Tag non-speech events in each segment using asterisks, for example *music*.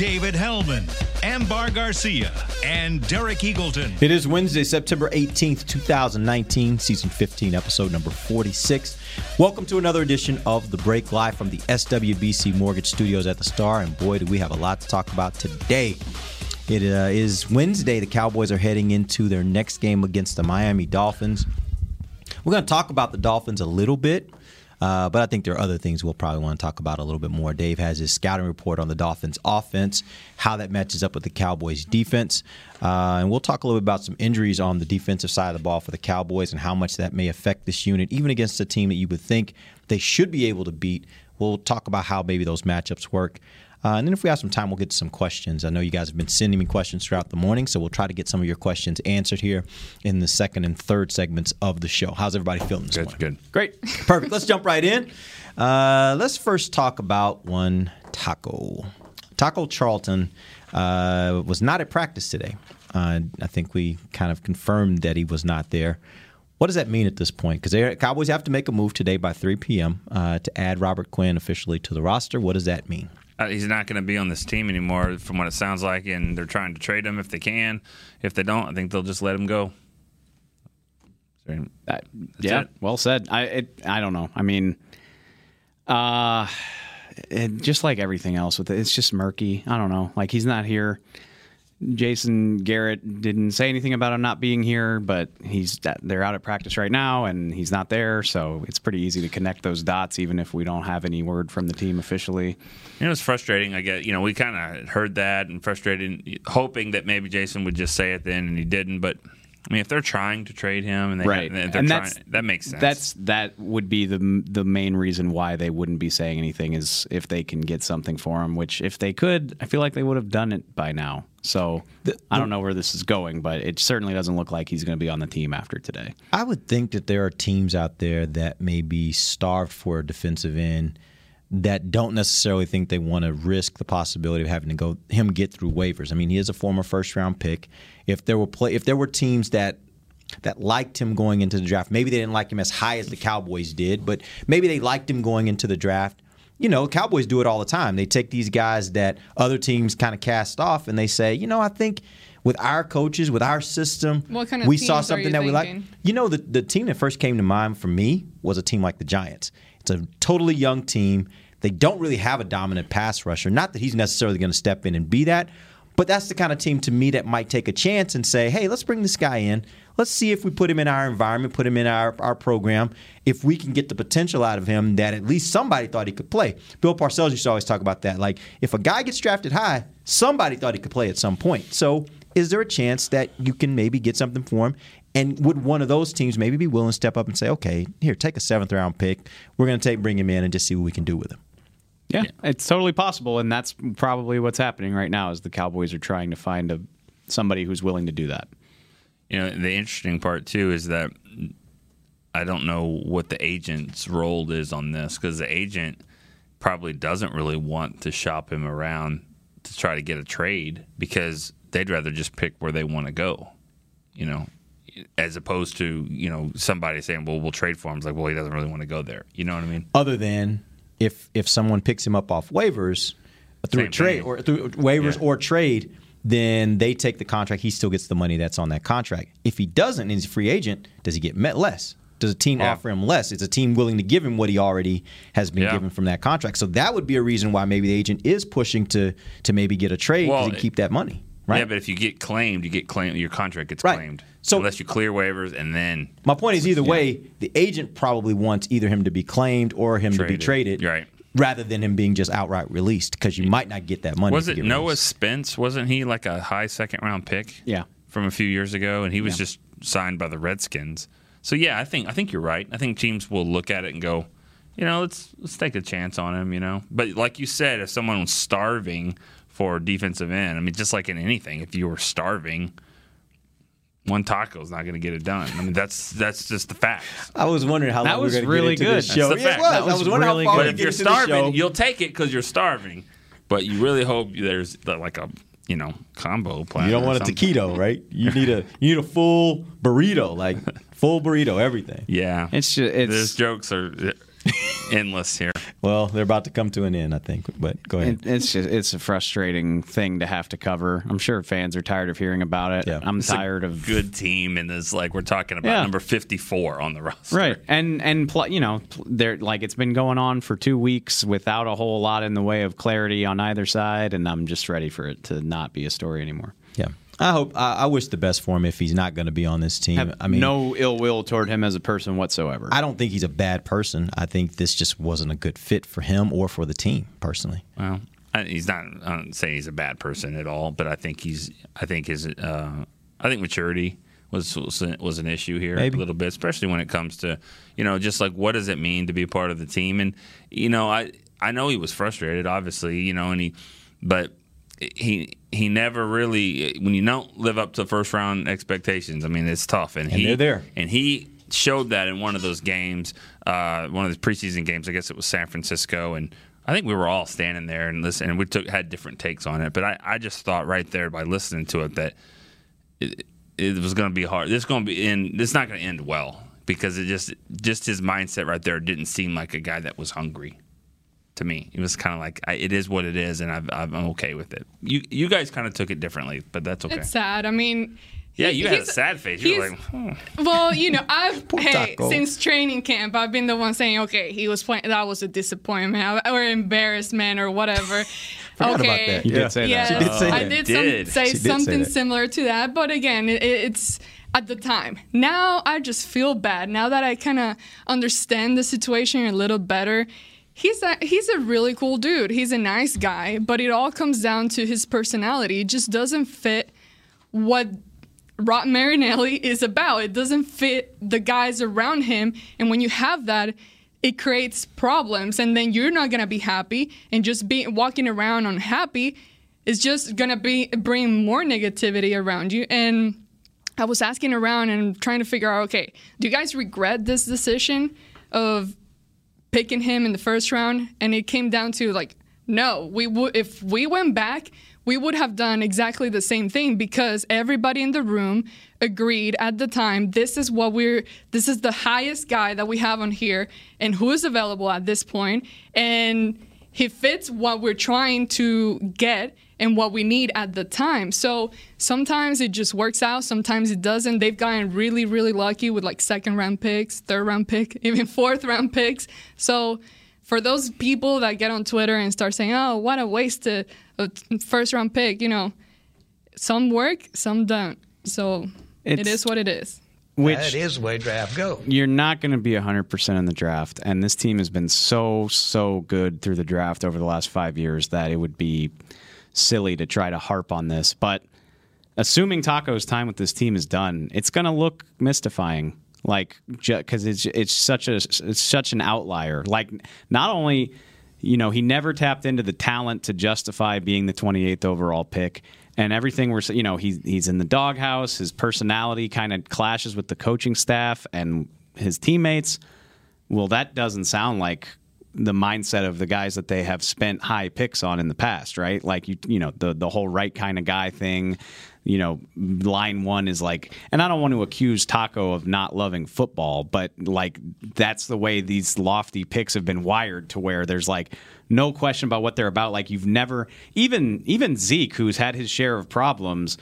David Hellman, Ambar Garcia, and Derek Eagleton. It is Wednesday, September 18th, 2019, season 15, episode number 46. Welcome to another edition of The Break Live from the SWBC Mortgage Studios at the Star. And boy, do we have a lot to talk about today. It uh, is Wednesday. The Cowboys are heading into their next game against the Miami Dolphins. We're going to talk about the Dolphins a little bit, uh, but I think there are other things we'll probably want to talk about a little bit more. Dave has his scouting report on the Dolphins' offense, how that matches up with the Cowboys' defense, uh, and we'll talk a little bit about some injuries on the defensive side of the ball for the Cowboys and how much that may affect this unit, even against a team that you would think they should be able to beat. We'll talk about how maybe those matchups work. Uh, and then if we have some time, we'll get to some questions. I know you guys have been sending me questions throughout the morning, so we'll try to get some of your questions answered here in the second and third segments of the show. How's everybody feeling this Good, morning? good. Great. *laughs* Perfect. Let's jump right in. Uh, let's first talk about one taco. Taco Charlton uh, was not at practice today. Uh, I think we kind of confirmed that he was not there. What does that mean at this point? Because the Cowboys have to make a move today by 3 p.m. Uh, to add Robert Quinn officially to the roster. What does that mean? Uh, he's not going to be on this team anymore, from what it sounds like, and they're trying to trade him if they can. If they don't, I think they'll just let him go. Sorry. Uh, yeah, it. well said. I it, I don't know. I mean, uh, it, just like everything else with it, it's just murky. I don't know. Like he's not here. Jason Garrett didn't say anything about him not being here, but he's they're out at practice right now, and he's not there. So it's pretty easy to connect those dots, even if we don't have any word from the team officially. You know, it's frustrating. I get, you know, we kind of heard that and frustrated, hoping that maybe Jason would just say it then, and he didn't. But I mean, if they're trying to trade him and they right. and they're and trying, that's that makes sense. that's that would be the the main reason why they wouldn't be saying anything is if they can get something for him which if they could i feel like they would have done it by now. So i don't know where this is going but it certainly doesn't look like he's going to be on the team after today. I would think that there are teams out there that may be starved for a defensive end that don't necessarily think they want to risk the possibility of having to go him get through waivers. I mean, he is a former first round pick. If there were play, if there were teams that that liked him going into the draft, maybe they didn't like him as high as the Cowboys did, but maybe they liked him going into the draft. You know, Cowboys do it all the time. They take these guys that other teams kind of cast off and they say, you know, I think with our coaches, with our system, kind of we saw something that we like. You know, the, the team that first came to mind for me was a team like the Giants. It's a totally young team. They don't really have a dominant pass rusher. Not that he's necessarily going to step in and be that, but that's the kind of team to me that might take a chance and say, hey, let's bring this guy in. Let's see if we put him in our environment, put him in our, our program, if we can get the potential out of him that at least somebody thought he could play. Bill Parcells used to always talk about that. Like, if a guy gets drafted high, somebody thought he could play at some point. So, is there a chance that you can maybe get something for him? And would one of those teams maybe be willing to step up and say, okay, here, take a seventh round pick. We're going to take bring him in and just see what we can do with him. yeah, it's totally possible and that's probably what's happening right now is the cowboys are trying to find a somebody who's willing to do that You know, the interesting part too is that I don't know what the agent's role is on this because the agent probably doesn't really want to shop him around to try to get a trade because they'd rather just pick where they want to go, you know, as opposed to, you know, somebody saying, well, we'll trade for him. It's like, well, he doesn't really want to go there. You know what I mean? Other than if if someone picks him up off waivers through a trade thing. or through waivers Yeah. or trade, then they take the contract. He still gets the money that's on that contract. If he doesn't and he's a free agent, does he get met less? Does a team Yeah. offer him less? Is a team willing to give him what he already has been Yeah. given from that contract? So that would be a reason why maybe the agent is pushing to to maybe get a trade Well, can keep that money. Right. Yeah, but if you get claimed, you get claimed. Your contract gets Right. claimed. So- unless you clear waivers and then My point is either way, the agent probably wants either him to be claimed or him to be Traded. traded. Right. Rather than him being just outright released because you might not get that money. Was it Noah released. Spence? Wasn't he like a high second round pick? Yeah. from a few years ago, and he was Yeah. just signed by the Redskins. So yeah, I think I think you're right. I think teams will look at it and go, you know, let's let's take a chance on him. You know, but like you said, if someone was starving for defensive end. I mean, just like in anything, if you were starving, one taco is not going to get it done. I mean, that's that's just the fact. I was wondering how That long was we were going really to get into good. this show. That's the Yeah, it fact. was. That I was was wondering really how far good. But if you're into the show. starving, you'll take it because you're starving. But you really hope there's like a you know combo plan. You don't want a taquito, right? You need a you need a full burrito, like full burrito, everything. Yeah, It's just it's Those jokes are endless here. Well, they're about to come to an end, I think. But go ahead. It, it's just it's a frustrating thing to have to cover. I'm sure fans are tired of hearing about it. Yeah. I'm It's a tired of good team, and it's like we're talking about Yeah. number 54 on the roster. right and and pl- you know pl- they're like it's been going on for two weeks without a whole lot in the way of clarity on either side, and I'm just ready for it to not be a story anymore. yeah, I hope. I, I wish the best for him if he's not going to be on this team. Have I mean, no ill will toward him as a person whatsoever. I don't think he's a bad person. I think this just wasn't a good fit for him or for the team personally. Well, I- he's not. I don't say he's a bad person at all, but I think he's. I think his. Uh, I think maturity was was, was an issue here Maybe. a little bit, especially when it comes to you know just like what does it mean to be a part of the team, and you know I I know he was frustrated, obviously, you know, and he, but he he never really when you don't live up to first round expectations. I mean, it's tough, and, And he they're there. and he showed that in one of those games, uh, one of the preseason games. I guess it was San Francisco, and I think we were all standing there and listening. And we took had different takes on it, but I, I just thought right there by listening to it that it, it was going to be hard. This going to be in. This not going to end well because it just just his mindset right there didn't seem like a guy that was hungry. To me, it was kind of like I, it is what it is, and I've, I'm okay with it. You you guys kind of took it differently, but that's okay. It's sad. I mean, yeah, you had a sad face. You were like, hmm. Well, you know, I've *laughs* hey since training camp, I've been the one saying, okay, he was playing. That was a disappointment or embarrassment or whatever. *laughs* Okay, about that. You Yeah. did say yeah, that. She did say I did, Did. Some, say She did say something that. similar to that, but again, it, it's at the time. Now I just feel bad. Now that I kind of understand the situation a little better. He's a he's a really cool dude. He's a nice guy, but it all comes down to his personality. It just doesn't fit what Rod Marinelli *laughs* is about. It doesn't fit the guys around him, and when you have that, it creates problems, and then you're not gonna be happy, and just be walking around unhappy is just gonna be bring more negativity around you. And I was asking around and trying to figure out, okay, do you guys regret this decision of picking him in the first round? And it came down to like, no, we would if we went back, we would have done exactly the same thing because everybody in the room agreed at the time this is what we're this is the highest guy that we have on here and who is available at this point and he fits what we're trying to get and what we need at the time. So sometimes it just works out, sometimes it doesn't. They've gotten really, really lucky with like second round picks, third round pick, *laughs* even fourth round picks. So for those people that get on Twitter and start saying, "Oh, what a waste of a first round pick," you know, some work, some don't. So it It's- what it is. Which That is way draft go. you're not going to be 100% in the draft. And this team has been so, so good through the draft over the last five years that it would be silly to try to harp on this. But assuming Taco's time with this team is done, it's going to look mystifying. Like, because it's it's such a it's such an outlier. Like, not only you know he never tapped into the talent to justify being the 28th overall pick, and everything we're you know he's he's in the doghouse. His personality kind of clashes with the coaching staff and his teammates. Well, that doesn't sound like the mindset of the guys that they have spent high picks on in the past, right? Like you, you know, the the whole right kind of guy thing. You know, line one is like, and I don't want to accuse Taco of not loving football, but like that's the way these lofty picks have been wired to where there's like no question about what they're about. Like you've never, even even Zeke, who's had his share of problems,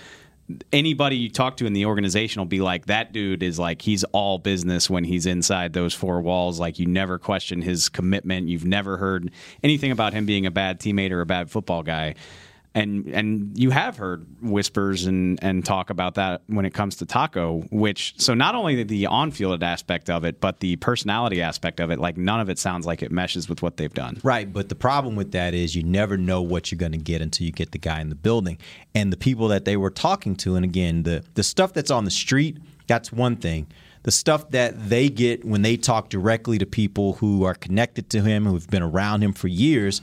anybody you talk to in the organization will be like that dude is like he's all business when he's inside those four walls. Like you never question his commitment. You've never heard anything about him being a bad teammate or a bad football guy and and you have heard whispers and and talk about that when it comes to Taco which so not only the on-field aspect of it but the personality aspect of it like none of it sounds like it meshes with what they've done Right, but the problem with that is you never know what you're going to get until you get the guy in the building. And the people that they were talking to, and again, the the stuff that's on the street, that's one thing. The stuff that they get when they talk directly to people who are connected to him, who've been around him for years,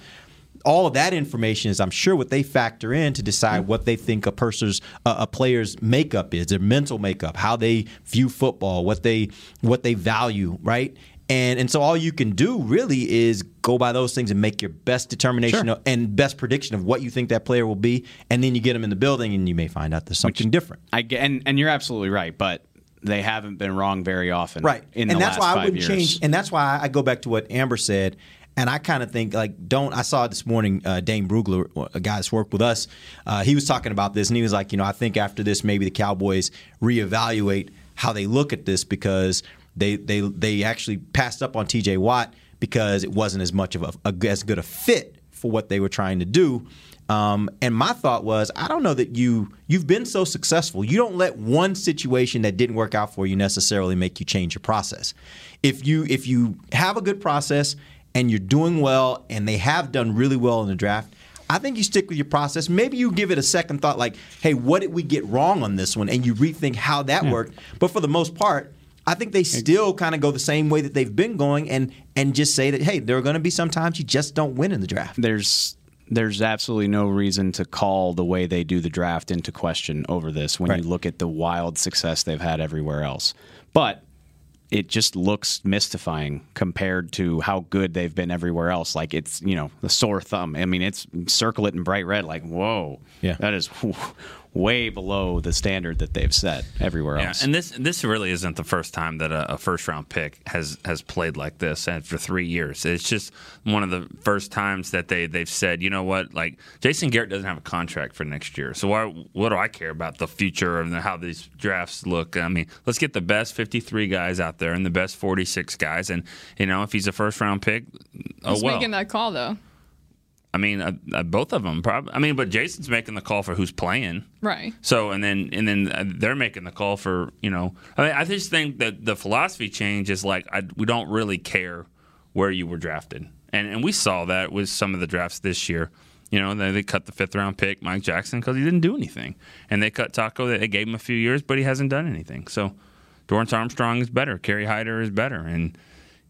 all of that information is, I'm sure, what they factor in to decide what they think a person's uh, a player's makeup is, their mental makeup, how they view football, what they what they value, right? And and so all you can do really is go by those things and make your best determination Sure. and best prediction of what you think that player will be, and then you get them in the building and you may find out there's something different. I get, and and you're absolutely right, but they haven't been wrong very often, Right. In and the that's last why I wouldn't years. change. And that's why I go back to what Ambar said. And I kind of think like don't. I saw this morning. Uh, Dane Brugler, a guy that's worked with us, uh, he was talking about this, and he was like, you know, I think after this, maybe the Cowboys reevaluate how they look at this because they they they actually passed up on T.J. Watt because it wasn't as much of a, a as good a fit for what they were trying to do. Um, and my thought was, I don't know that you you've been so successful. You don't let one situation that didn't work out for you necessarily make you change your process. If you if you have a good process and you're doing well, and they have done really well in the draft. I think you stick with your process. Maybe you give it a second thought, like, "Hey, what did we get wrong on this one?" and you rethink how that worked. But for the most part, I think they still kind of go the same way that they've been going, and and just say that, "Hey, there are going to be some times you just don't win in the draft." there's there's absolutely no reason to call the way they do the draft into question over this when Right. you look at the wild success they've had everywhere else. But it just looks mystifying compared to how good they've been everywhere else. Like it's you know the sore thumb. I mean, it's circle it in bright red. Like whoa, Yeah. that is way below the standard that they've set everywhere else. Yeah, else. and this this really isn't the first time that a, a first round pick has has played like this, and for three years, it's just one of the first times that they they've said, you know what, like Jason Garrett doesn't have a contract for next year, so why what do I care about the future and how these drafts look? I mean, let's get the best fifty three guys out there and the best forty six guys, and you know if he's a first round pick, oh Who's well. making that call though? I mean, uh, uh, both of them probably. I mean, but Jason's making the call for who's playing. Right. So and then and then uh, they're making the call for you know. I, mean, I just think that the philosophy change is like I, we don't really care where you were drafted, and and we saw that with some of the drafts this year. You know, they, they cut the fifth round pick Mike Jackson because he didn't do anything, and they cut Taco. They gave him a few years, but he hasn't done anything. So Dorance Armstrong is better, Kerry Hyder is better, and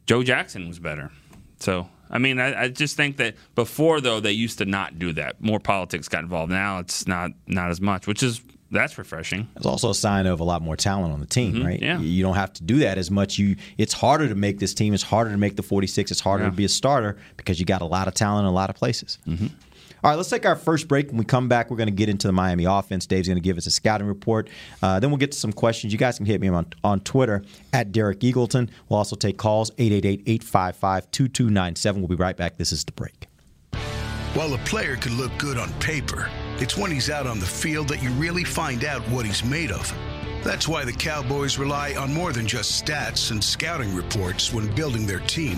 Joe Jackson was better. So I mean, I, I just think that before though they used to not do that. More politics got involved. Now it's not not as much, which is that's refreshing. It's also a sign of a lot more talent on the team, mm-hmm. right? yeah. You don't have to do that as much. You it's harder to make this team. It's harder to make the 46. It's harder Yeah. to be a starter because you got a lot of talent in a lot of places. Mm-hmm. All right, let's take our first break. When we come back, we're going to get into the Miami offense. Dave's going to give us a scouting report. Uh, then we'll get to some questions. You guys can hit me on, on Twitter at Derek Eagleton. We'll also take calls 888 855 2297. We'll be right back. This is the break. While a player could look good on paper, it's when he's out on the field that you really find out what he's made of. That's why the Cowboys rely on more than just stats and scouting reports when building their team.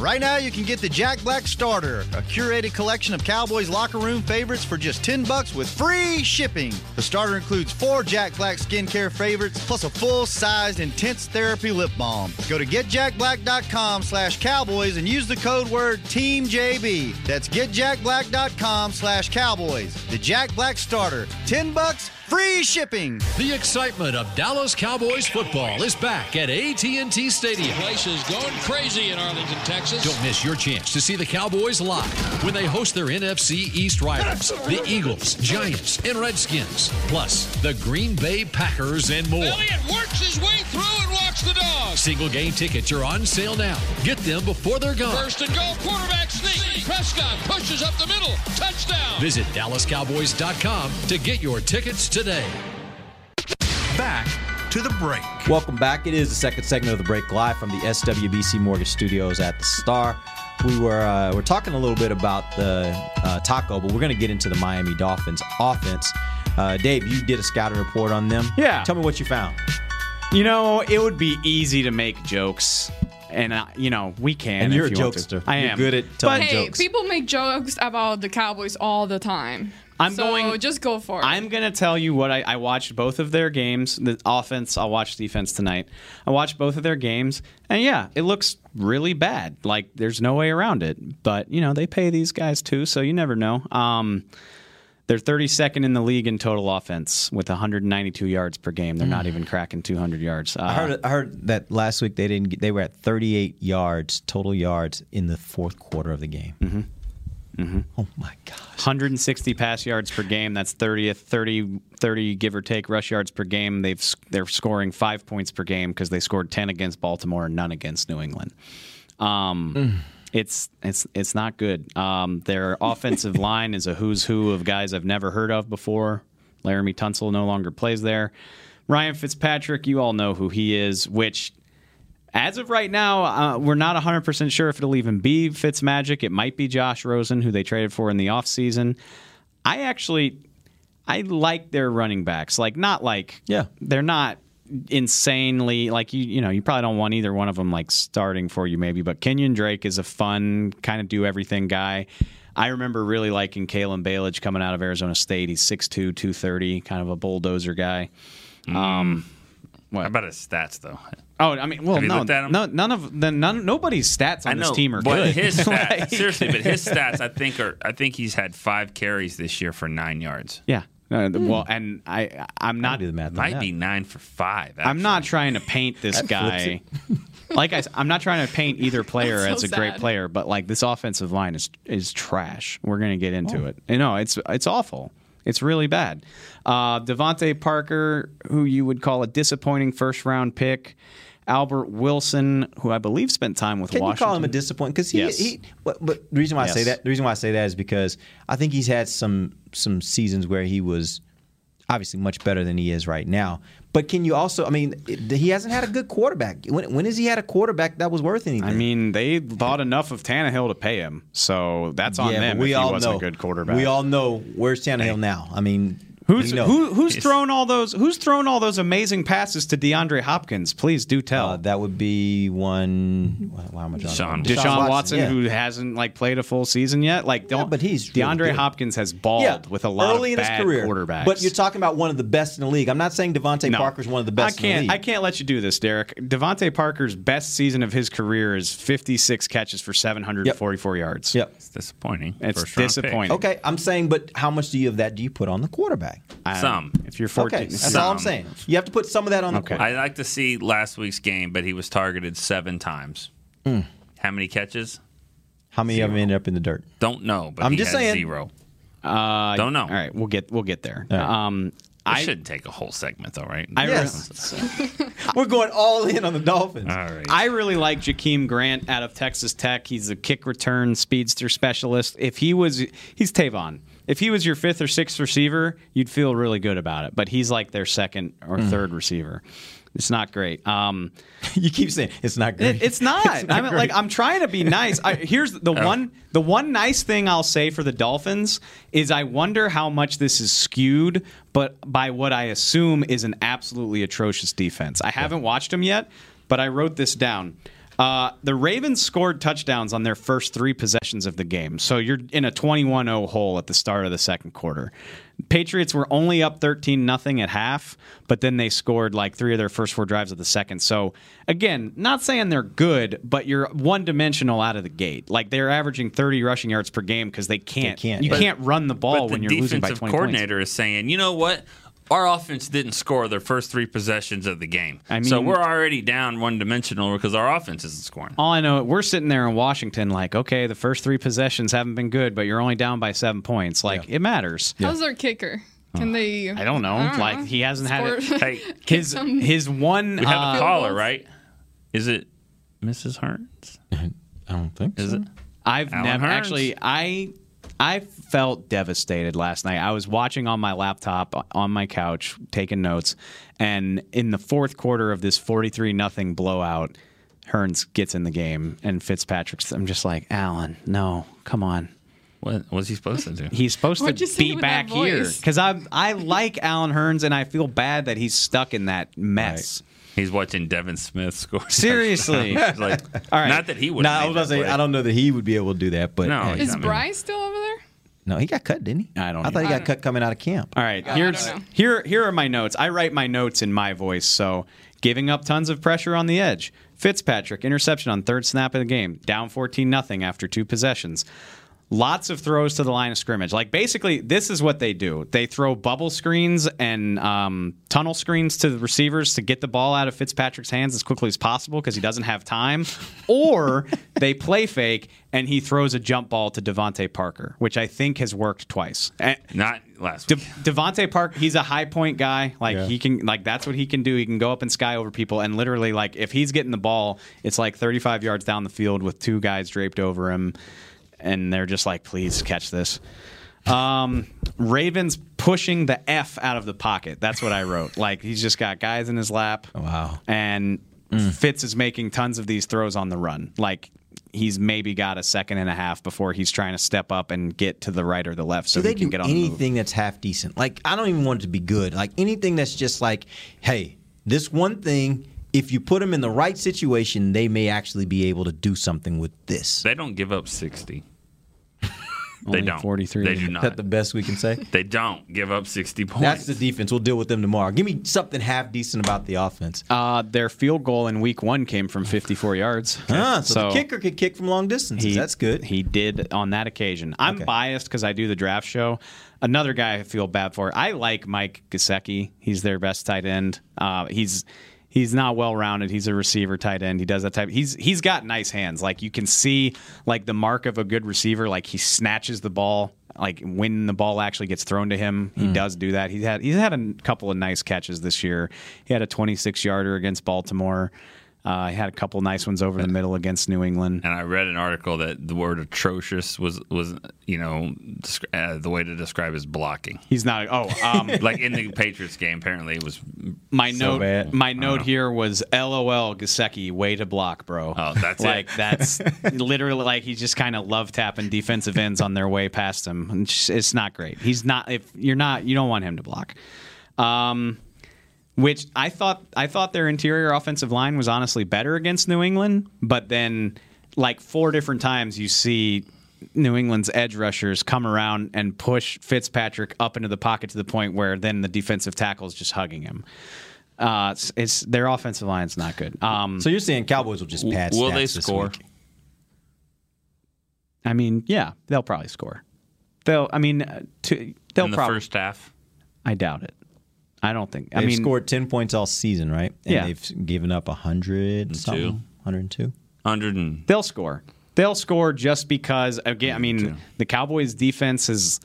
Right now, you can get the Jack Black Starter, a curated collection of Cowboys locker room favorites for just 10 bucks with free shipping. The starter includes four Jack Black skincare favorites plus a full-sized intense therapy lip balm. Go to getjackblack.com slash cowboys and use the code word TEAMJB. That's getjackblack.com slash cowboys. The Jack Black Starter. 10 bucks, free shipping. The excitement of Dallas Cowboys football is back at AT&T Stadium. The Place is going crazy in Arlington, Texas. Don't miss your chance to see the Cowboys live when they host their NFC East rivals, the Eagles, Giants, and Redskins, plus the Green Bay Packers and more. Elliott works his way through and walks the dog. Single game tickets are on sale now. Get them before they're gone. First and goal, quarterback sneak. Prescott pushes up the middle. Touchdown. Visit DallasCowboys.com to get your tickets today. Back to the break. Welcome back. It is the second segment of the break live from the SWBC Mortgage Studios at the Star. We were uh, we're talking a little bit about the uh, Taco, but we're going to get into the Miami Dolphins offense. Uh, Dave, you did a scouting report on them. Yeah. Tell me what you found. You know, it would be easy to make jokes, and uh, you know we can. And you're if a you jokester. I You're am good at But telling hey, jokes. people make jokes about the Cowboys all the time. I'm so going- Just go for it. I'm gonna tell you what I, I watched both of their games. The offense, I'll watch defense tonight. I watched both of their games, and yeah, it looks really bad. Like there's no way around it. But you know they pay these guys too, so you never know. Um, they're 32nd in the league in total offense with 192 yards per game. They're not even cracking 200 yards. Uh, I heard I heard that last week they didn't get, they were at 38 yards total yards in the fourth quarter of the game. Mm-hmm. Mm-hmm. Oh my gosh. 160 pass yards per game. That's 30th, 30, 30 give or take rush yards per game. They've they're scoring five points per game because they scored 10 against Baltimore and none against New England. Um, It's it's it's not good. Um, their *laughs* offensive line is a who's who of guys I've never heard of before. Laremy Tunsil no longer plays there. Ryan Fitzpatrick, you all know who he is, which as of right now, uh, we're not 100% sure if it'll even be Fitzmagic. It might be Josh Rosen, who they traded for in the offseason. I actually, I like their running backs. Like, not like, yeah, they're not insanely, like, you, you know, you probably don't want either one of them, like, starting for you, maybe. But Kenyan Drake is a fun, kind of do everything guy. I remember really liking Kalen Ballage coming out of Arizona State. He's 6'2, 230, kind of a bulldozer guy. Um, How about his stats though? Oh, I mean, well, no, looked at 'em? no, none of the none, nobody's stats on I know, this team are but good. his *laughs* stats, Like- seriously, but his stats, I think are, I think he's had five carries this year for nine yards. yeah. Uh, Well, and I, I'm not. do the math. Might be nine for five. I'm not trying to paint this guy. *laughs* like I, I'm not trying to paint either *laughs* player That's as so a great player, but like this offensive line is is trash. We're gonna get into it. You know, it's it's awful. It's really bad. Uh, DeVante Parker, who you would call a disappointing first round pick. Albert Wilson, who I believe spent time with Can Washington. you call him a disappointment? Because he, Yes. he but, but the reason why I say that the reason why I say that is because I think he's had some some seasons where he was obviously much better than he is right now. But can you also? I mean, he hasn't had a good quarterback. When when has he had a quarterback that was worth anything? I mean, they bought enough of Tannehill to pay him, so that's on yeah, them. we if he all wasn't know a good quarterback. We all know where's Tannehill now. I mean, Who's we who, who's thrown all those who's thrown all those amazing passes to DeAndre Hopkins? Please do tell. Uh, that would be one. Why am I drawing? Deshaun. Deshaun, Watson, yeah. who hasn't like played a full season yet. Like, don't. but he's DeAndre good. Hopkins has balled Yeah, with a lot early of in bad his career. quarterbacks. But you're talking about one of the best in the league. I'm not saying DeVante No. Parker's one of the best I can't. in the I can't let you do this, Derek. DeVante Parker's best season of his career is 56 catches for 744 yards. Yep. It's disappointing. It's First round pick. disappointing. Okay, I'm saying, but how much do you of that do you put on the quarterback? Um, Some. If you're 14, Okay, that's all I'm Some. saying. You have to put some of that on the Okay. quarterback. I like to see last week's game, but he was targeted seven times. Hmm. How many catches? How many of them ended up in the dirt? Don't know, but I'm he just had saying. zero. Uh, Don't know. All right, we'll get we'll get there. All right. Um, I I shouldn't take a whole segment though, right? I re- Yes. *laughs* We're going all in on the Dolphins. All right. I really like Jakeem Grant out of Texas Tech. He's a kick return speedster specialist. If he was, he's Tavon. If he was your fifth or sixth receiver, you'd feel really good about it. But he's like their second or Mm. third receiver. It's not great. Um, *laughs* you keep saying it's not great. it- it's not. *laughs* It's not I mean, like. I'm trying to be nice. I, here's the *laughs* Oh. one. The one nice thing I'll say for the Dolphins is I wonder how much this is skewed, but by what I assume is an absolutely atrocious defense. I haven't watched them yet, but I wrote this down. Uh, the Ravens scored touchdowns on their first three possessions of the game. So you're in a 21 0 hole at the start of the second quarter. Patriots were only up 13 nothing at half, but then they scored like three of their first four drives of the second. So again, not saying they're good, but you're one dimensional out of the gate. Like they're averaging 30 rushing yards per game because they can't. can't, you yeah. can't run the ball when the you're losing by defensive 20 points. coordinator is saying, you know what? Our offense didn't score their first three possessions of the game. I so we're already down one dimensional because our offense isn't scoring. All I know, we're sitting there in Washington, like, okay, the first three possessions haven't been good, but you're only down by seven points. Like, it matters. How's their kicker? Can they? I don't know. like, he hasn't had it. *laughs* Hey, His his one. we have uh, a caller, right? Is it Mrs. Hearns? *laughs* I don't think Is so. it? I've Alan never Hearns. actually. I I felt devastated last night. I was watching on my laptop on my couch, taking notes, and in the fourth quarter of this 43 nothing blowout, Hearns gets in the game, and Fitzpatrick's. I'm just like, Alan, no, come on. What was he supposed to do? *laughs* He's supposed What'd to be back here because I I like Alan Hearns, and I feel bad that he's stuck in that mess. He's watching Devin Smith score. *laughs* Seriously. Like, All right. Not that he would. No, I was about to say I don't know that he would be able to do that, but No, hey. Is Bryce still over there? No, he got cut, didn't he? I don't. I thought he got cut coming out of camp. All right, here's here here are my notes. I write my notes in my voice, so giving up tons of pressure on the edge. Fitzpatrick interception on third snap of the game, down 14 nothing after two possessions. Lots of throws to the line of scrimmage. Like basically, this is what they do. They throw bubble screens and um, tunnel screens to the receivers to get the ball out of Fitzpatrick's hands as quickly as possible because he doesn't have time. Or *laughs* they play fake and he throws a jump ball to DeVante Parker, which I think has worked twice. Not last De- week. DeVante Park, he's a high point guy. Like Yeah. he can, like that's what he can do. He can go up and sky over people, and literally, like if he's getting the ball, it's like 35 yards down the field with two guys draped over him, and they're just like, "Please catch this." Um, Ravens pushing the F out of the pocket. That's what I wrote. Like he's just got guys in his lap. Wow. And Fitz is making tons of these throws on the run. Like he's maybe got a second and a half before he's trying to step up and get to the right or the left so So they he can do get on anything that's half decent. Like I don't even want it to be good. Like anything that's just like, hey, this one thing. If you put them in the right situation, they may actually be able to do something with this. They don't give up sixty. *laughs* They don't. 43. They do Is not. that the best we can say? *laughs* They don't give up sixty points. That's the defense. We'll deal with them tomorrow. Give me something half decent about the offense. Uh, their field goal in week one came from 54 yards. Ah, so, the kicker could kick from long distances. He, That's good. He did on that occasion. I'm Okay. biased because I do the draft show. Another guy I feel bad for. I like Mike Gesicki. He's their best tight end. Uh, he's he's not well rounded. He's a receiver tight end. He does that type. He's he's got nice hands. Like you can see like the mark of a good receiver. Like he snatches the ball. Like when the ball actually gets thrown to him, he hmm. does do that. He's had he's had a couple of nice catches this year. He had a 26 yarder against Baltimore. Uh, he had a couple nice ones over the middle against New England. And I read an article that the word atrocious was was you know uh, the way to describe his blocking. He's not. Oh, um, *laughs* like in the Patriots game, apparently it was. my so note. bad. My note know. here was LOL Gesicki way to block, bro. Oh, that's like it. that's *laughs* literally like he's just kind of love tapping defensive ends on their way past him. It's, it's not great. He's not. If you're not, you don't want him to block. Um, which I thought I thought their interior offensive line was honestly better against New England, but then like four different times you see New England's edge rushers come around and push Fitzpatrick up into the pocket to the point where then the defensive tackle is just hugging him. Uh, it's, it's their offensive line's not good. Um, so you're saying Cowboys will just pad Will stats they this score? week? I mean, yeah, they'll probably score. They'll. I mean, uh, to, they'll probably. in the probably. first half? I doubt it. I don't think. They've I mean, scored 10 points all season, right? And Yeah. they've given up 100 something. 102. Hundred and They'll score. They'll score just because again, I mean, the Cowboys defense has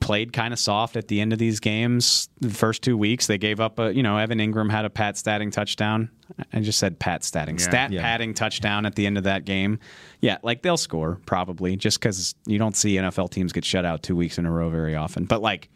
played kind of soft at the end of these games. The first two weeks, they gave up a, you know, Evan Engram had a pat statting touchdown. I just said pat statting, Yeah. stat Yeah. padding touchdown at the end of that game. Yeah, like they'll score probably just because you don't see NFL teams get shut out two weeks in a row very often. But like,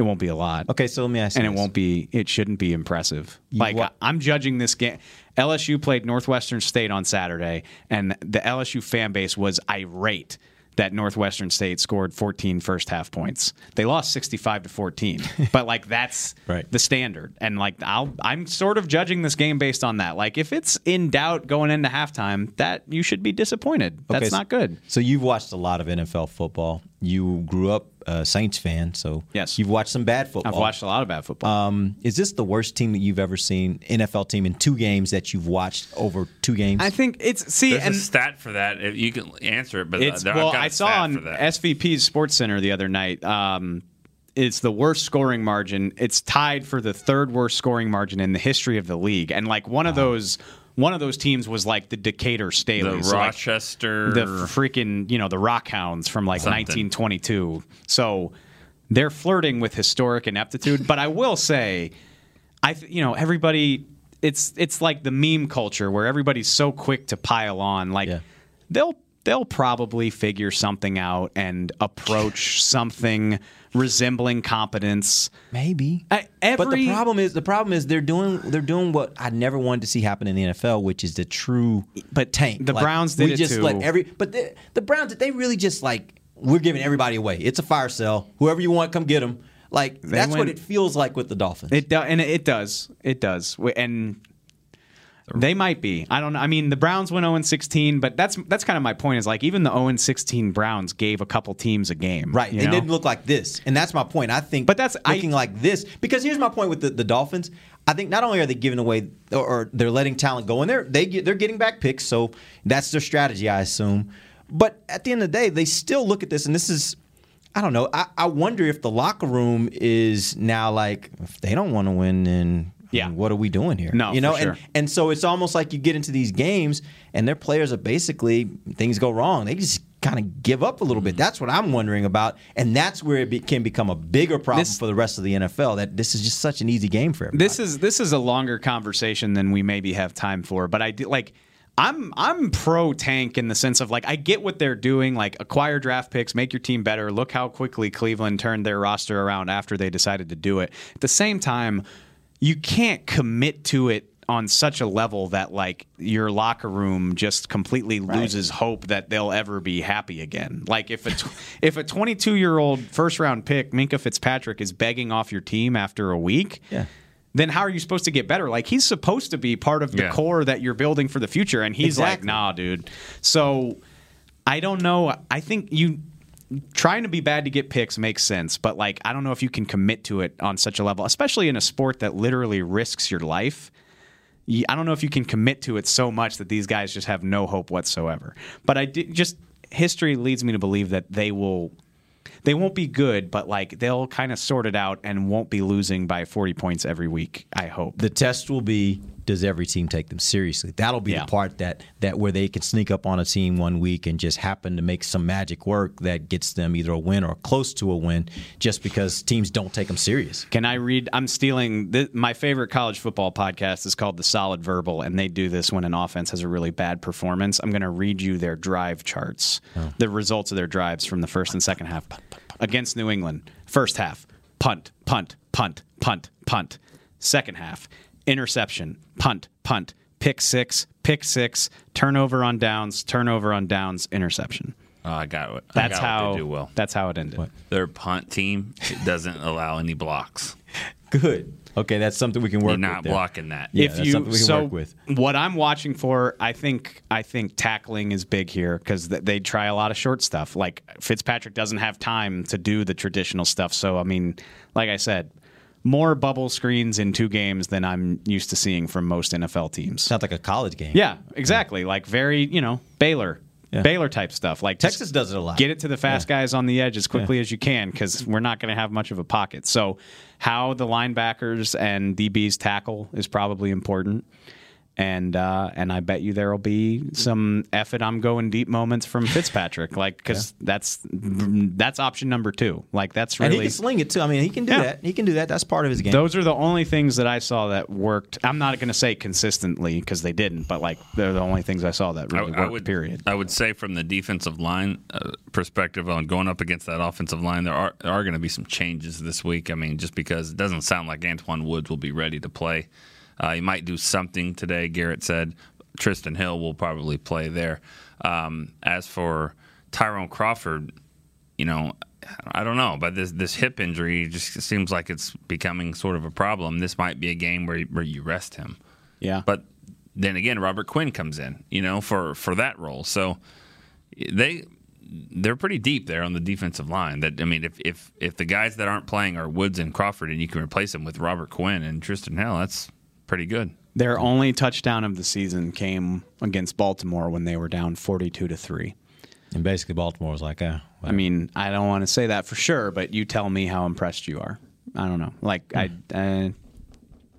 it won't be a lot. Okay, so let me ask you and it this. won't be it shouldn't be impressive You like wa- i'm judging this game lsu played northwestern state on saturday and the lsu fan base was irate that northwestern state scored 14 first half points they lost 65 to 14 *laughs* but like that's Right. the standard and like I'll, i'm sort of judging this game based on that like if it's in doubt going into halftime that you should be disappointed that's Okay, so- not good So you've watched a lot of NFL football. You grew up a Saints fan, so Yes. you've watched some bad football. i've watched a lot of bad football Um, is this the worst team that you've ever seen? NFL team in two games that you've watched over two games? i think it's see There's and a stat for that. If you can answer it, but It's there, well, I've got a I saw stat on for. SVP's Sports Center the other night. Um, it's the worst scoring margin. It's tied for the third worst scoring margin in the history of the league, and like one of those. One of those teams was like the Decatur the Staleys, so, like, Rochester, the freaking you know the Rockhounds from like Something. 1922. So they're flirting with historic ineptitude. but I will say, I th- you know everybody. It's it's like the meme culture where everybody's so quick to pile on. Like Yeah. they'll they'll probably figure something out and approach something resembling competence. Maybe. I, every, but the problem is the problem is they're doing they're doing what I never wanted to see happen in the NFL, which is the true but tank. The Like, Browns did we just too. let every but the, the Browns they really just like we're giving everybody away. It's a fire sale. Whoever you want, come get them. Like They that's what it feels like with the Dolphins. It do, and it does. It does. And they might be. I don't know. I mean, the Browns went 0 16, but that's that's kind of my point. Is like even the 0 16 Browns gave a couple teams a game. Right. It know? didn't look like this. And that's my point. I think But that's- I- looking like this. Because here's my point with the, the Dolphins. I think not only are they giving away or, or they're letting talent go, and they're they get, they're getting back picks, so that's their strategy, I assume. But at the end of the day, they still look at this, and this is I don't know. I, I wonder if the locker room is now like if they don't want to win, then yeah. what are we doing here? No, you know, sure. and and so it's almost like you get into these games, and their players are basically things go wrong. They just kind of give up a little bit. Mm. That's what I'm wondering about, and that's where it be, can become a bigger problem This- for the rest of the NFL. That this is just such an easy game for everybody. This is this is a longer conversation than we maybe have time for, but I do like I'm I'm pro tank in the sense of like I get what they're doing, like acquire draft picks, make your team better. Look how quickly Cleveland turned their roster around after they decided to do it. At the same time, you can't commit to it on such a level that like your locker room just completely loses hope that they'll ever be happy again. Like if a tw- *laughs* if a 22 year old first round pick Minkah Fitzpatrick is begging off your team after a week, Yeah. then how are you supposed to get better? Like he's supposed to be part of the Yeah. core that you're building for the future, and he's like, nah, dude. So I don't know. I think you trying to be bad to get picks makes sense, but like I don't know if you can commit to it on such a level, especially in a sport that literally risks your life. I don't know if you can commit to it so much that these guys just have no hope whatsoever. But I did, just history leads me to believe that they will they won't be good, but like they'll kind of sort it out and won't be losing by 40 points every week, I hope. the test will be does every team take them seriously that'll be Yeah. the part that that where they can sneak up on a team one week and just happen to make some magic work that gets them either a win or close to a win just because teams don't take them serious Can I read? I'm stealing th- my favorite college football podcast is called The Solid Verbal, and they do this when an offense has a really bad performance. I'm going to read you their drive charts, oh. the results of their drives from the first and second half against New England. First half, punt, punt, punt, punt, punt. Second half, interception, punt, punt, pick six, pick six, turnover on downs, turnover on downs, interception. Oh, I got it. I That's got what how they do well. That's how it ended. Their punt team doesn't allow any blocks. *laughs* good okay that's something we can work with. You're not with blocking that. Yeah, if that's you something we can so work with. what I'm watching for, I think I think tackling is big here because th- they try a lot of short stuff. Like Fitzpatrick doesn't have time to do the traditional stuff. So I mean, like I said, more bubble screens in two games than I'm used to seeing from most NFL teams. sounds like a college game Yeah, exactly. Like very, you know, Baylor. Yeah. Baylor type stuff. Like Texas does it a lot. Get it to the fast guys on the edge as quickly as you can because we're not going to have much of a pocket. So, how the linebackers and DBs tackle is probably important. And uh, and I bet you there will be some F it, I'm going deep moments from Fitzpatrick, like because that's that's option number two. Like that's and really he can sling it too i mean he can do Yeah. that he can do that that's part of his game those are the only things that I saw that worked. I'm not going to say consistently because they didn't, but like they're the only things I saw that really I, I worked. would, period. I would say from the defensive line uh, perspective on going up against that offensive line, there are there are going to be some changes this week. I mean, just because it doesn't sound like Antwaun Woods will be ready to play. Uh, he might do something today. Garrett said Trysten Hill will probably play there. Um, as for Tyrone Crawford, you know, I don't know, but this this hip injury just seems like it's becoming sort of a problem. This might be a game where where you rest him. Yeah. But then again, Robert Quinn comes in, you know, for for that role. So they they're pretty deep there on the defensive line. That I mean, if if if the guys that aren't playing are Woods and Crawford, and you can replace them with Robert Quinn and Trysten Hill, that's pretty good. Their only touchdown of the season came against Baltimore when they were down 42 to 3. and basically baltimore was like uh, I mean, I don't want to say that for sure, but you tell me how impressed you are. I don't know. Like I uh,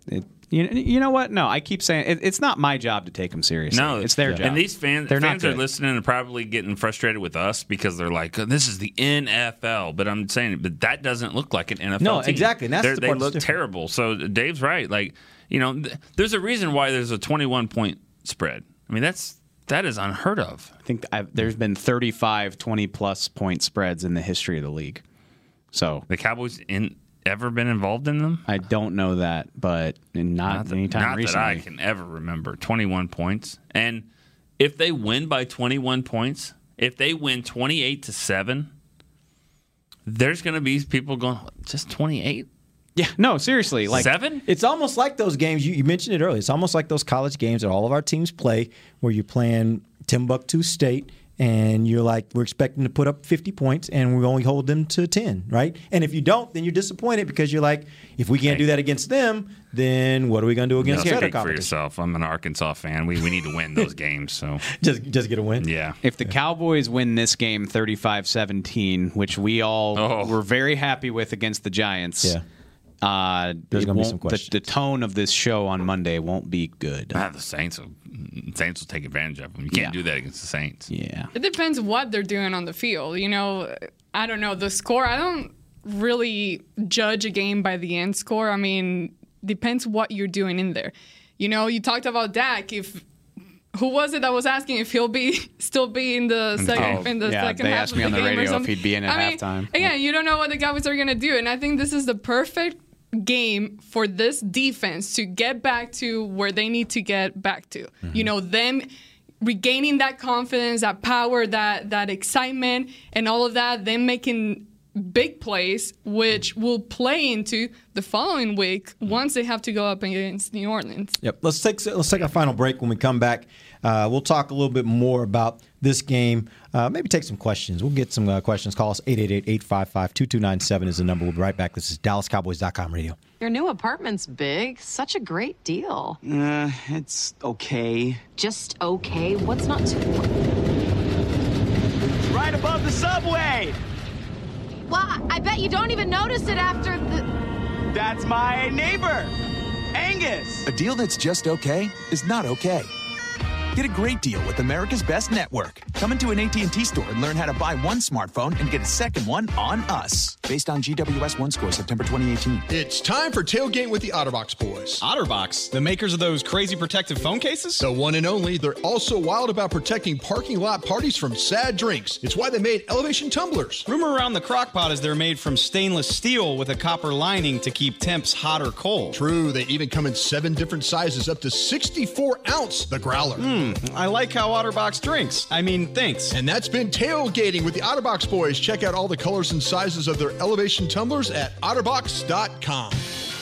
it, you, you know what? No, I keep saying it, it's not my job to take them seriously. No, it's their job. And these fans, They're not fans are listening and probably getting frustrated with us because they're like, "Oh, "This is the NFL." But I'm saying, but that doesn't look like an NFL. No, team. exactly, and that's They're- the they part look different. terrible. So Dave's right. Like, you know, th- there's a reason why there's a 21 point spread. I mean, that's That is unheard of. I think I've, there's been 35 20 plus point spreads in the history of the league. So the Cowboys in ever been involved in them? I don't know that, but not, Not, that, anytime not recently. that I can ever remember. 21 points. And if they win by 21 points, if they win 28 to 7, there's going to be people going, just 28? Yeah, no, seriously. Like Seven? It's almost like those games you, you mentioned it earlier. It's almost like those college games that all of our teams play, where you're playing Timbuktu State, and you're like, we're expecting to put up 50 points, and we only hold them to 10, right? And if you don't, then you're disappointed because you're like, if we can't do that against them, then what are we going to do against You the other speak for yourself. I'm an Arkansas fan. We, we need to win those games. So *laughs* Just just get a win. Yeah. If the Cowboys win this game 35 17, which we all Oh. were very happy with against the Giants, Yeah. Uh, There's gonna be some the, questions. the tone of this show on Monday won't be good. Ah, the Saints will, Saints will take advantage of them. You can't Yeah. do that against the Saints. Yeah. It depends what they're doing on the field. You know, I don't know the score. I don't really judge a game by the end score. I mean, depends what you're doing in there. You know, you talked about Dak. If who was it that was asking if he'll be *laughs* still be in the second Oh, in the yeah, second they half asked of me on the game or radio if something? he'd be in at I mean, halftime. Again, you don't know what the Cowboys are gonna do, and I think this is the perfect game for this defense to get back to where they need to get back to. Mm-hmm. You know, them regaining that confidence, that power, that that excitement, and all of that. Them making big plays, which will play into the following week once they have to go up against New Orleans. Yep. Let's take let's take our final break. When we come back, uh, we'll talk a little bit more about this game. Uh, maybe take some questions. We'll get some uh, questions. Call us 888-855-2297 is the number. We'll be right back. This is DallasCowboys.com radio. Your new apartment's big. Such a great deal. Uh, it's okay. Just okay. What's not to? Right above the subway! Well, I bet you don't even notice it after the. That's my neighbor, Angus! A deal that's just okay is not okay. Get a great deal with America's Best Network. Come into an AT&T store and learn how to buy one smartphone and get a second one on us. Based on GWS OneScore September 2018. It's time for Tailgate with the Otterbox Boys. Otterbox, the makers of those crazy protective phone cases? The one and only. They're also wild about protecting parking lot parties from sad drinks. It's why they made elevation tumblers. Rumor around the crock pot is they're made from stainless steel with a copper lining to keep temps hot or cold. True, they even come in seven different sizes, up to 64 ounce, the growler. Hmm. Hmm, I like how Otterbox drinks. I mean, thanks. And that's been tailgating with the Otterbox Boys. Check out all the colors and sizes of their elevation tumblers at otterbox.com.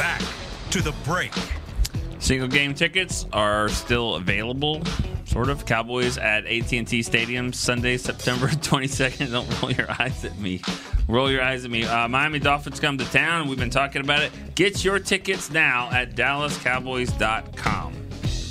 Back to the break. Single game tickets are still available, sort of. Cowboys at AT&T Stadium Sunday, September *laughs* 22nd. Don't roll your eyes at me. Roll your eyes at me. Uh, Miami Dolphins come to town. We've been talking about it. Get your tickets now at DallasCowboys.com.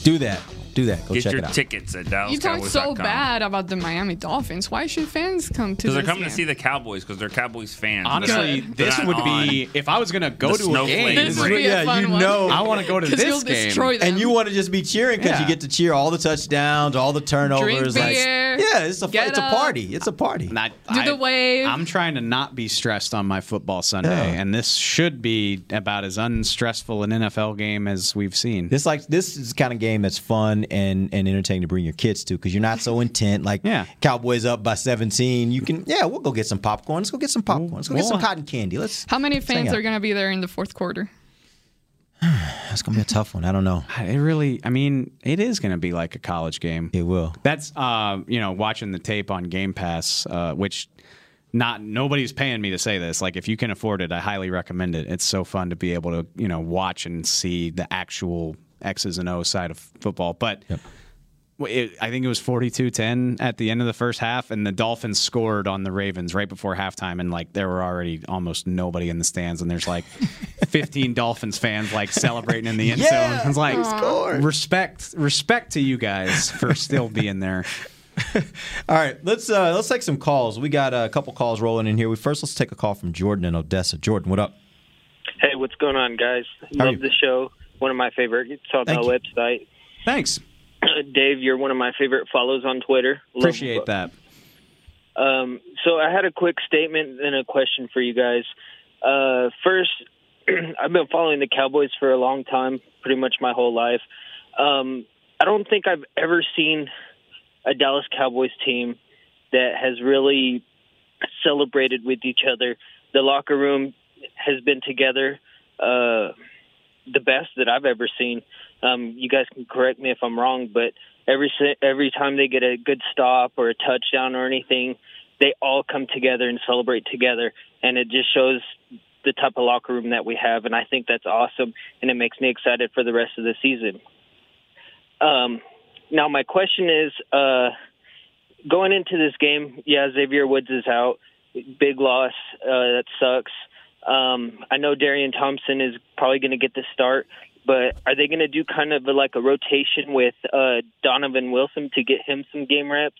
Do that. Do that. Go Get check your it out. tickets at DallasCowboys.com. You talk so bad about the Miami Dolphins. Why should fans come to Because they're coming game? to see the Cowboys because they're Cowboys fans. Honestly, They're this would be if I was gonna go the to a game. This would be a yeah, fun you one. know. *laughs* I want to go to *laughs* 'Cause this you'll game. destroy them. And you want to just be cheering because Yeah. you get to cheer all the touchdowns, all the turnovers. Drink like- beer, yeah, it's a get it's a party. It's a party. Not, Do the wave. I'm trying to not be stressed on my football Sunday, Yeah. and this should be about as unstressful an NFL game as we've seen. This like this is the kind of game that's fun and, and entertaining to bring your kids to because you're not so intent. Like Yeah. Cowboys up by 17, you can yeah we'll go get some popcorn. Let's go get some popcorn. Let's go get some cotton candy. Let's How many fans are going to be there in the fourth quarter? *sighs* That's gonna be a tough one. I don't know. It really, I mean, it is going to be like a college game. It will. That's, uh, you know, watching the tape on Game Pass, uh, which not nobody's paying me to say this. Like, if you can afford it, I highly recommend it. It's so fun to be able to, you know, watch and see the actual X's and O's side of football. But it, I think it was 42-10 at the end of the first half, and the Dolphins scored on the Ravens right before halftime, and like there were already almost nobody in the stands, and there's like *laughs* 15 Dolphins fans like celebrating in the end Yeah, zone. It's like we respect, respect to you guys for still being there. *laughs* All right, let's uh, let's take some calls. We got a couple calls rolling in here. We first let's take a call from Jordan in Odessa. Jordan, what up? Hey, what's going on, guys? How Love the show. One of my favorite. It's on Thank the website. Thanks. *clears throat* Dave, you're one of my favorite follows on Twitter. Love- Appreciate that. Um, so I had a quick statement and a question for you guys. Uh, first, *clears throat* I've been following the Cowboys for a long time, pretty much my whole life. Um, I don't think I've ever seen a Dallas Cowboys team that has really celebrated with each other. The locker room has been together uh, the best that I've ever seen. Um, you guys can correct me if I'm wrong, but every every time they get a good stop or a touchdown or anything, they all come together and celebrate together, and it just shows the type of locker room that we have, and I think that's awesome, and it makes me excited for the rest of the season. Um, now my question is, uh, going into this game, yeah, Xavier Woods is out, big loss. Uh, that sucks. Um, I know Darian Thompson is probably going to get the start, but are they going to do kind of like a rotation with uh, Donovan Wilson to get him some game reps?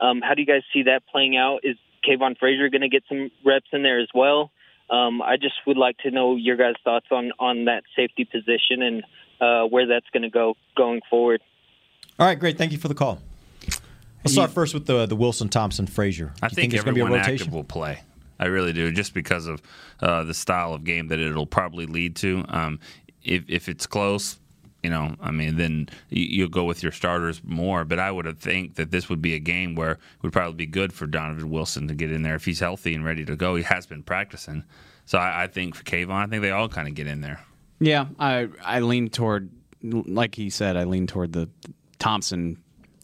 Um, how do you guys see that playing out? Is Kavon Frazier going to get some reps in there as well? Um, I just would like to know your guys' thoughts on on that safety position and uh, where that's going to go going forward. All right, great. Thank you for the call. Let's start first with the the Wilson Thompson Frazier. I Do you think, there's going to be a everyone rotation? active will play. I really do, just because of uh, the style of game that it'll probably lead to. Um, if if it's close, you know, I mean, then you, you'll go with your starters more. But I would think that this would be a game where it would probably be good for Donovan Wilson to get in there if he's healthy and ready to go. He has been practicing, so I, I think for Kavon, I think they all kind of get in there. Yeah, I I lean toward, like he said, I lean toward the Thompson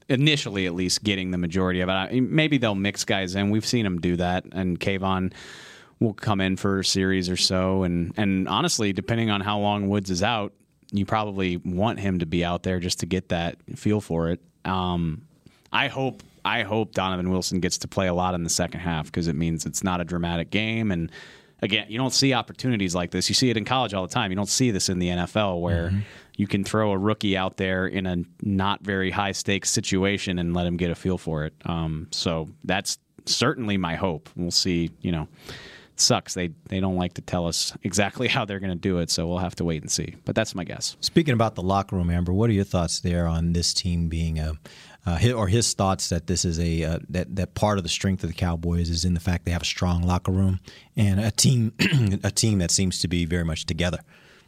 initially at least getting the majority of it. I, maybe they'll mix guys in. We've seen them do that, and Kavon will come in for a series or so. And and honestly, depending on how long Woods is out, you probably want him to be out there just to get that feel for it. Um, I hope I hope Donovan Wilson gets to play a lot in the second half because it means it's not a dramatic game and. Again, you don't see opportunities like this. You see it in college all the time. You don't see this in the NFL where you can throw a rookie out there in a not very high stakes situation and let him get a feel for it. Um, so that's certainly my hope. We'll see. You know, it sucks. They they don't like to tell us exactly *laughs* how they're going to do it, so we'll have to wait and see. But that's my guess. Speaking about the locker room, Ambar, what are your thoughts there on this team being a, uh, his, or his thoughts that this is a uh, that that part of the strength of the Cowboys is in the fact they have a strong locker room and a team *clears throat* a team that seems to be very much together.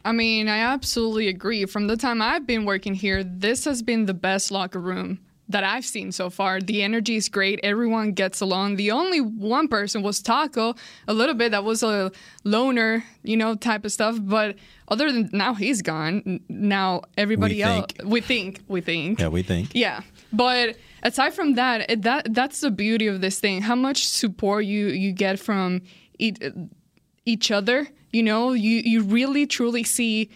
I mean, I absolutely agree. From the time I've been working here, this has been the best locker room that I've seen so far. The energy is great. Everyone gets along. The only one person was Taco, a little bit. That was a loner, you know, type of stuff. But other than now, he's gone. Now everybody We else, think. we think, we think. Yeah, we think. Yeah, but aside from that, it, that that's the beauty of this thing. How much support you you get from each, each other. You know, you you really truly see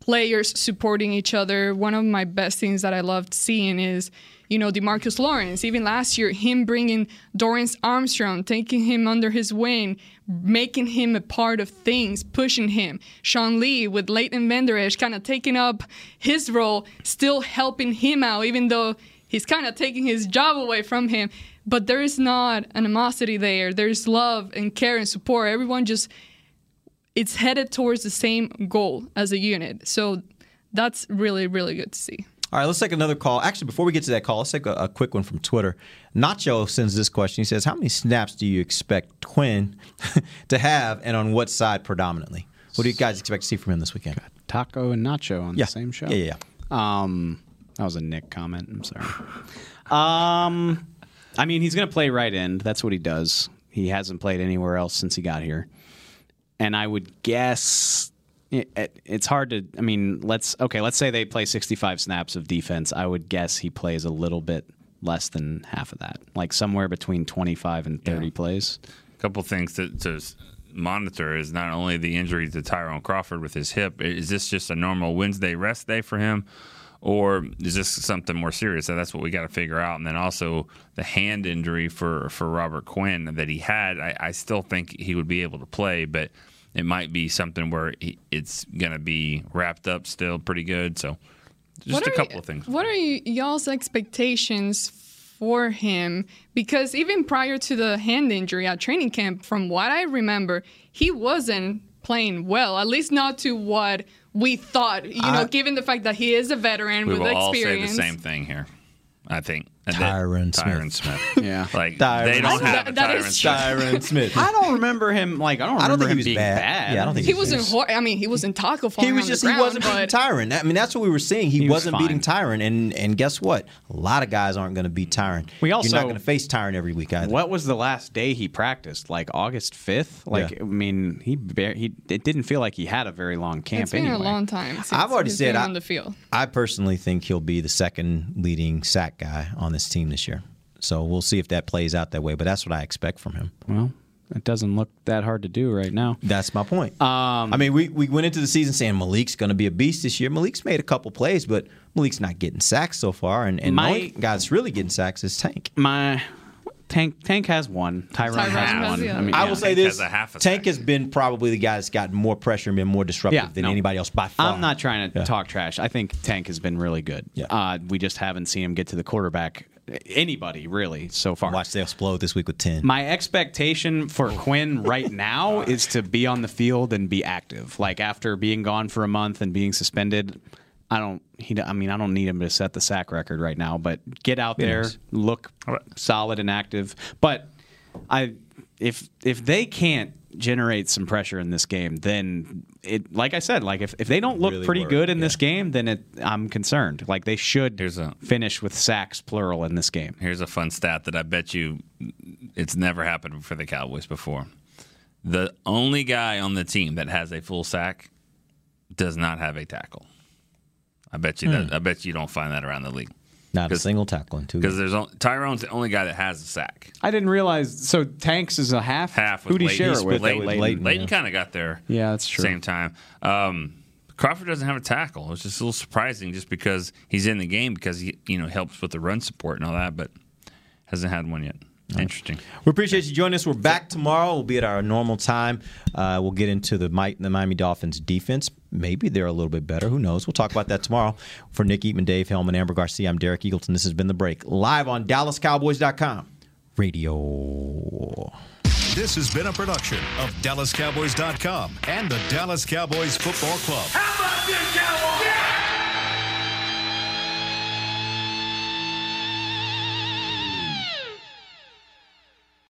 players supporting each other. One of my best things that I loved seeing is, you know, Demarcus Lawrence. Even last year, him bringing Dorance Armstrong, taking him under his wing, making him a part of things, pushing him. Sean Lee with Leighton Vander Esch kind of taking up his role, still helping him out, even though he's kind of taking his job away from him. But there is not animosity there. There's love and care and support. Everyone just it's headed towards the same goal as a unit. So that's really, really good to see. All right, let's take another call. Actually, before we get to that call, let's take a, a quick one from Twitter. Nacho sends this question. He says, "How many snaps do you expect Quinn *laughs* to have, and on what side predominantly? What do you guys expect to see from him this weekend?" Taco and Nacho on Yeah. the same show. Yeah, yeah, Um, that was a Nick comment. I'm sorry. Um, I mean, he's going to play right end. That's what he does. He hasn't played anywhere else since he got here. And I would guess it, it- it's hard to. I mean, let's okay. Let's say they play 65 snaps of defense. I would guess he plays a little bit less than half of that, like somewhere between 25 and 30 plays. A couple things to, to monitor is not only the injury to Tyrone Crawford with his hip. Is this just a normal Wednesday rest day for him, or is this something more serious? And that's what we got to figure out. And then also the hand injury for for Robert Quinn that he had. I, I still think he would be able to play, but it might be something where he, it's going to be wrapped up still pretty good. So just a couple y- of things. What are y- y'all's expectations for him? Because even prior to the hand injury at training camp, from what I remember, he wasn't playing well. At least not to what we thought. You know, I- given the fact that he is a veteran We with will all say the same thing here. I think And that- Tyron Tyron Smith. Smith. *laughs* Yeah. Like Tyron they don't Smith. have a That- that Tyron Smith. Tyron *laughs* Smith. I don't remember him like I don't remember I don't think he was being bad. bad. Yeah, I don't think He wasn't. Hor- I mean, he wasn't tackle falling He was just the he wasn't beating Tyron. I mean, that's what we were saying. He, He was wasn't beating Tyron, and and guess what? A lot of guys aren't going to beat Tyron. We also- You're not going to face Tyron every week either. What was the last day he practiced? Like August fifth. Like Yeah. I mean, he bar- he it didn't feel like he had a very long camp. it's been anyway. a long time. Since I've already said I- on the field. I personally think he'll be the second leading sack guy on this team this year. So we'll see if that plays out that way. But that's what I expect from him. Well, it doesn't look that hard to do right now. That's my point. Um, I mean, we, we went into the season saying Maliek's going to be a beast this year. Maliek's made a couple plays, but Maliek's not getting sacks so far. And, and My- the only guy that's really getting sacks is Tank. my Tank Tank has one. Tyrone, Tyrone has has one. the I other. mean, I yeah. will say Tank this: has a half a Tank has been probably the guy that's gotten more pressure and been more disruptive Yeah, than no. anybody else by far. I'm not trying to Yeah. talk trash. I think Tank has been really good. Yeah. Uh, we just haven't seen him get to the quarterback. Anybody really so far. Watch they explode this week with ten. My expectation for Quinn right now is to be on the field and be active. Like after being gone for a month and being suspended, I don't. He. I mean, I don't need him to set the sack record right now. But get out there, nice. look solid and active. But I, if if they can't generate some pressure in this game, then it. Like I said, like if, if they don't look Really pretty good in this game, then it. I'm concerned. Like they should Here's a- finish with sacks plural in this game. Here's a fun stat that I bet you it's never happened for the Cowboys before. The only guy on the team that has a full sack does not have a tackle. I bet you that. I bet you don't find that around the league not a single tackle in two. because there's on- Tyrone's the only guy that has a sack. I didn't realize. So Tanks is a half. Half with Who'd he share it with? Leighton. Leighton. Leighton, Leighton, kind of got there. Yeah, that's true. Same time. Um, Crawford doesn't have a tackle. It's just a little surprising, just because he's in the game because he you know helps with the run support and all that, but hasn't had one yet. Interesting. We appreciate you joining us. We're back tomorrow. We'll be at our normal time. Uh, we'll get into the, Mi- the Miami Dolphins defense. Maybe they're a little bit better. Who knows? We'll talk about that tomorrow. For Nick Eatman, Dave Helman, Ambar Garcia, I'm Derek Eagleton. This has been The Break, live on DallasCowboys.com radio. This has been a production of DallasCowboys.com and the Dallas Cowboys Football Club. How about this, Cowboys?